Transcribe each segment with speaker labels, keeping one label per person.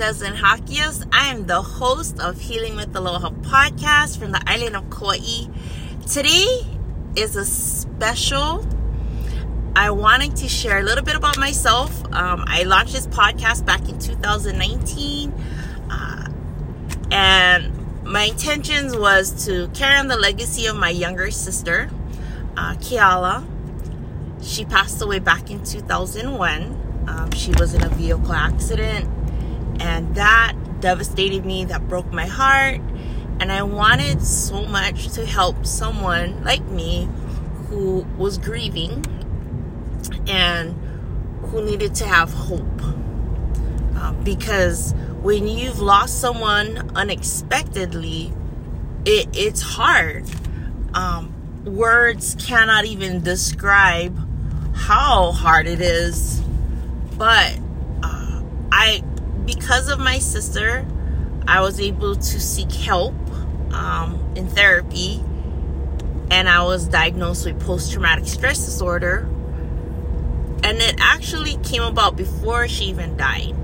Speaker 1: Desmond Hakios. I am the host of Healing with Aloha podcast from the island of Kauai. Today is a special. I wanted to share a little bit about myself. Um, I launched this podcast back in 2019, uh, and my intentions was to carry on the legacy of my younger sister, uh, Kiala. She passed away back in 2001. Um, she was in a vehicle accident, and that devastated me. That broke my heart. And I wanted so much to help someone like me who was grieving and who needed to have hope. Uh, because when you've lost someone unexpectedly, it, it's hard. Um, words cannot even describe how hard it is but uh, I, because of my sister, I was able to seek help um, in therapy, and I was diagnosed with post traumatic stress disorder. And it actually came about before she even died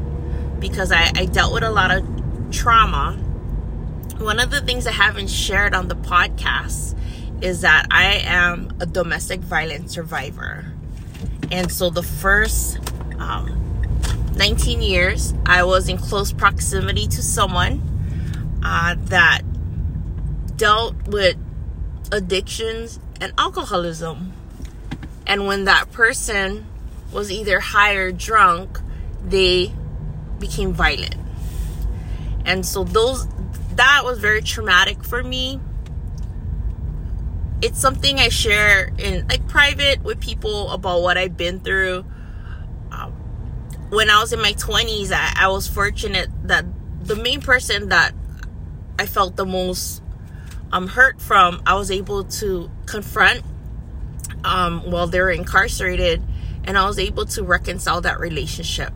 Speaker 1: because I, I dealt with a lot of trauma. One of the things I haven't shared on the podcast is that I am a domestic violence survivor. And so the first um, 19 years, I was in close proximity to someone uh, that dealt with addictions and alcoholism. And when that person was either high or drunk, they became violent. And so those that was very traumatic for me. It's something I share in like private with people about what I've been through when I was in my 20s, I, I was fortunate that the main person that I felt the most um, hurt from, I was able to confront um, while they were incarcerated, and I was able to reconcile that relationship.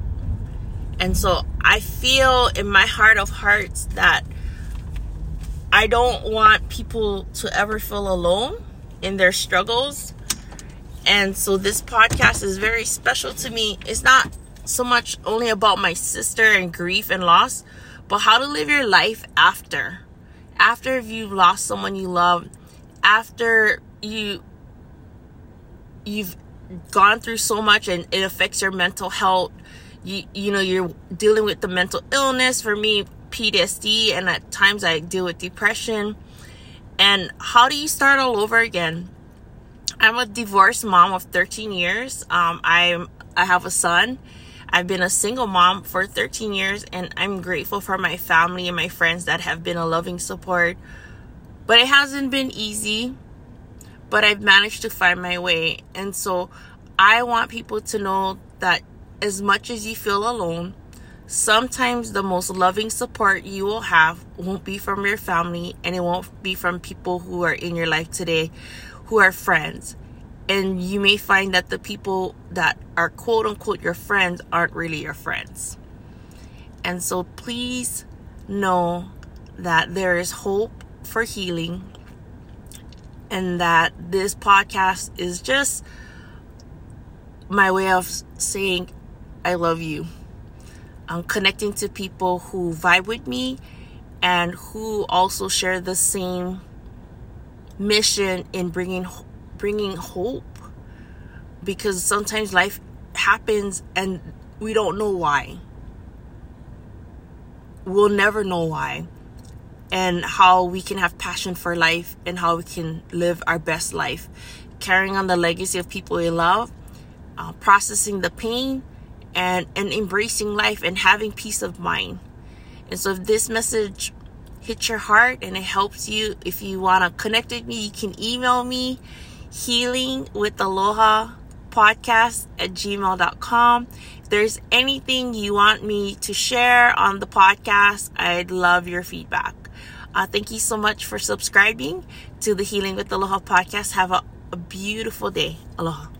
Speaker 1: And so I feel in my heart of hearts that I don't want people to ever feel alone in their struggles. And so this podcast is very special to me. It's not so much only about my sister and grief and loss, but how to live your life after. After if you've lost someone you love, after you you've gone through so much and it affects your mental health. You you know, you're dealing with the mental illness. For me, PTSD and at times I deal with depression. And how do you start all over again? I'm a divorced mom of 13 years. Um, I'm I have a son I've been a single mom for 13 years and I'm grateful for my family and my friends that have been a loving support. But it hasn't been easy, but I've managed to find my way. And so I want people to know that as much as you feel alone, sometimes the most loving support you will have won't be from your family and it won't be from people who are in your life today who are friends and you may find that the people that are quote unquote your friends aren't really your friends. And so please know that there is hope for healing and that this podcast is just my way of saying I love you. I'm connecting to people who vibe with me and who also share the same mission in bringing bringing hope because sometimes life happens and we don't know why. We'll never know why. And how we can have passion for life and how we can live our best life. Carrying on the legacy of people we love, uh, processing the pain, and, and embracing life and having peace of mind. And so, if this message hits your heart and it helps you, if you want to connect with me, you can email me healing with aloha podcast at gmail.com. If there's anything you want me to share on the podcast, I'd love your feedback. Uh, thank you so much for subscribing to the Healing with Aloha podcast. Have a, a beautiful day. Aloha.